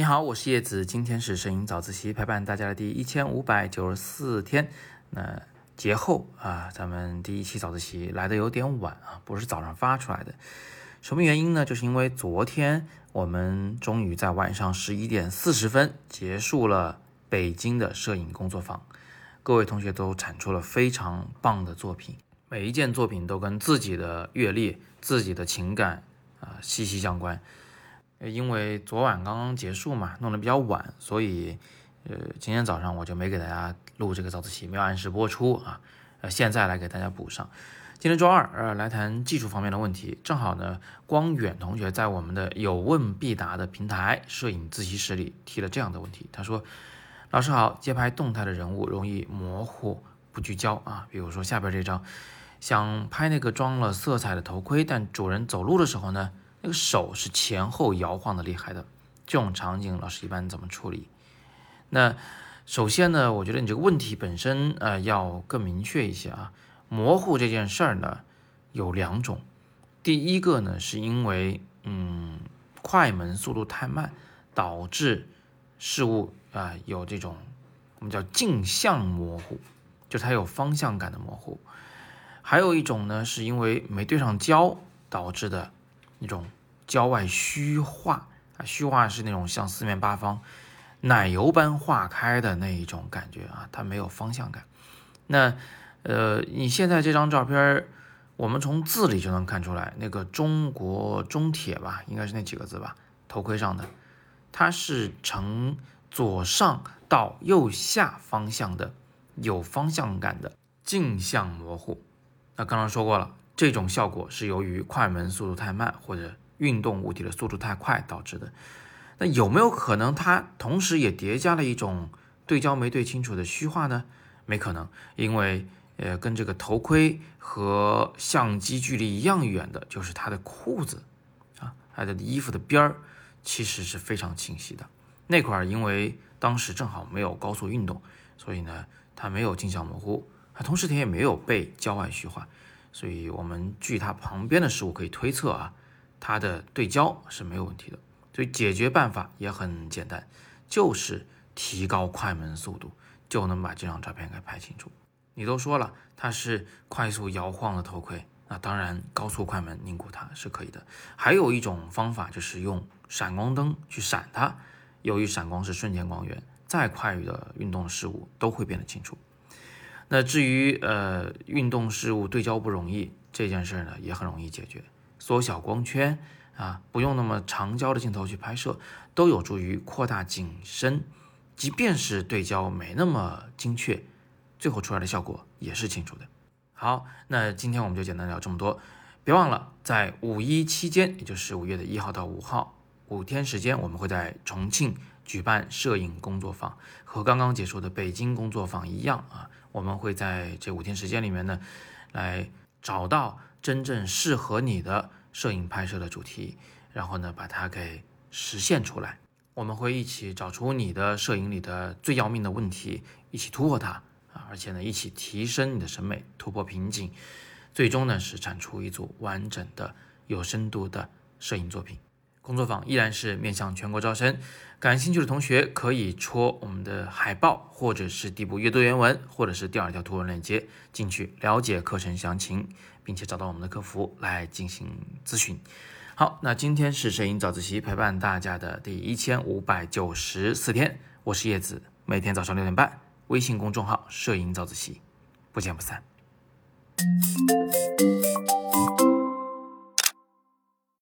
你好，我是叶子，今天是摄影早自习陪伴大家的第一千五百九十四天。那节后啊，咱们第一期早自习来的有点晚啊，不是早上发出来的。什么原因呢？就是因为昨天我们终于在晚上十一点四十分结束了北京的摄影工作坊，各位同学都产出了非常棒的作品，每一件作品都跟自己的阅历、自己的情感啊息息相关。因为昨晚刚刚结束嘛，弄得比较晚，所以，呃，今天早上我就没给大家录这个早自习，没有按时播出啊。呃，现在来给大家补上。今天周二，呃，来谈技术方面的问题。正好呢，光远同学在我们的有问必答的平台摄影自习室里提了这样的问题。他说：“老师好，街拍动态的人物容易模糊不聚焦啊，比如说下边这张，想拍那个装了色彩的头盔，但主人走路的时候呢？”那个手是前后摇晃的厉害的，这种场景老师一般怎么处理？那首先呢，我觉得你这个问题本身呃要更明确一些啊。模糊这件事儿呢有两种，第一个呢是因为嗯快门速度太慢，导致事物啊有这种我们叫镜像模糊，就它有方向感的模糊。还有一种呢是因为没对上焦导致的。那种郊外虚化啊，虚化是那种像四面八方奶油般化开的那一种感觉啊，它没有方向感。那呃，你现在这张照片，我们从字里就能看出来，那个中国中铁吧，应该是那几个字吧，头盔上的，它是呈左上到右下方向的，有方向感的镜像模糊。那刚刚说过了。这种效果是由于快门速度太慢或者运动物体的速度太快导致的。那有没有可能它同时也叠加了一种对焦没对清楚的虚化呢？没可能，因为呃，跟这个头盔和相机距离一样远的就是它的裤子啊，它的衣服的边儿其实是非常清晰的。那块儿因为当时正好没有高速运动，所以呢，它没有镜像模糊，它同时它也没有被焦外虚化。所以，我们据它旁边的事物可以推测啊，它的对焦是没有问题的。所以解决办法也很简单，就是提高快门速度，就能把这张照片给拍清楚。你都说了，它是快速摇晃的头盔，那当然高速快门凝固它是可以的。还有一种方法就是用闪光灯去闪它，由于闪光是瞬间光源，再快的运动的事物都会变得清楚。那至于呃运动事物对焦不容易这件事呢，也很容易解决，缩小光圈啊，不用那么长焦的镜头去拍摄，都有助于扩大景深。即便是对焦没那么精确，最后出来的效果也是清楚的。好，那今天我们就简单聊这么多，别忘了在五一期间，也就是五月的一号到五号五天时间，我们会在重庆举办摄影工作坊，和刚刚结束的北京工作坊一样啊。我们会在这五天时间里面呢，来找到真正适合你的摄影拍摄的主题，然后呢把它给实现出来。我们会一起找出你的摄影里的最要命的问题，一起突破它啊！而且呢一起提升你的审美，突破瓶颈，最终呢是产出一组完整的、有深度的摄影作品。工作坊依然是面向全国招生，感兴趣的同学可以戳我们的海报，或者是底部阅读原文，或者是第二条图文链接进去了解课程详情，并且找到我们的客服来进行咨询。好，那今天是摄影早自习陪伴大家的第一千五百九十四天，我是叶子，每天早上六点半，微信公众号摄影早自习，不见不散。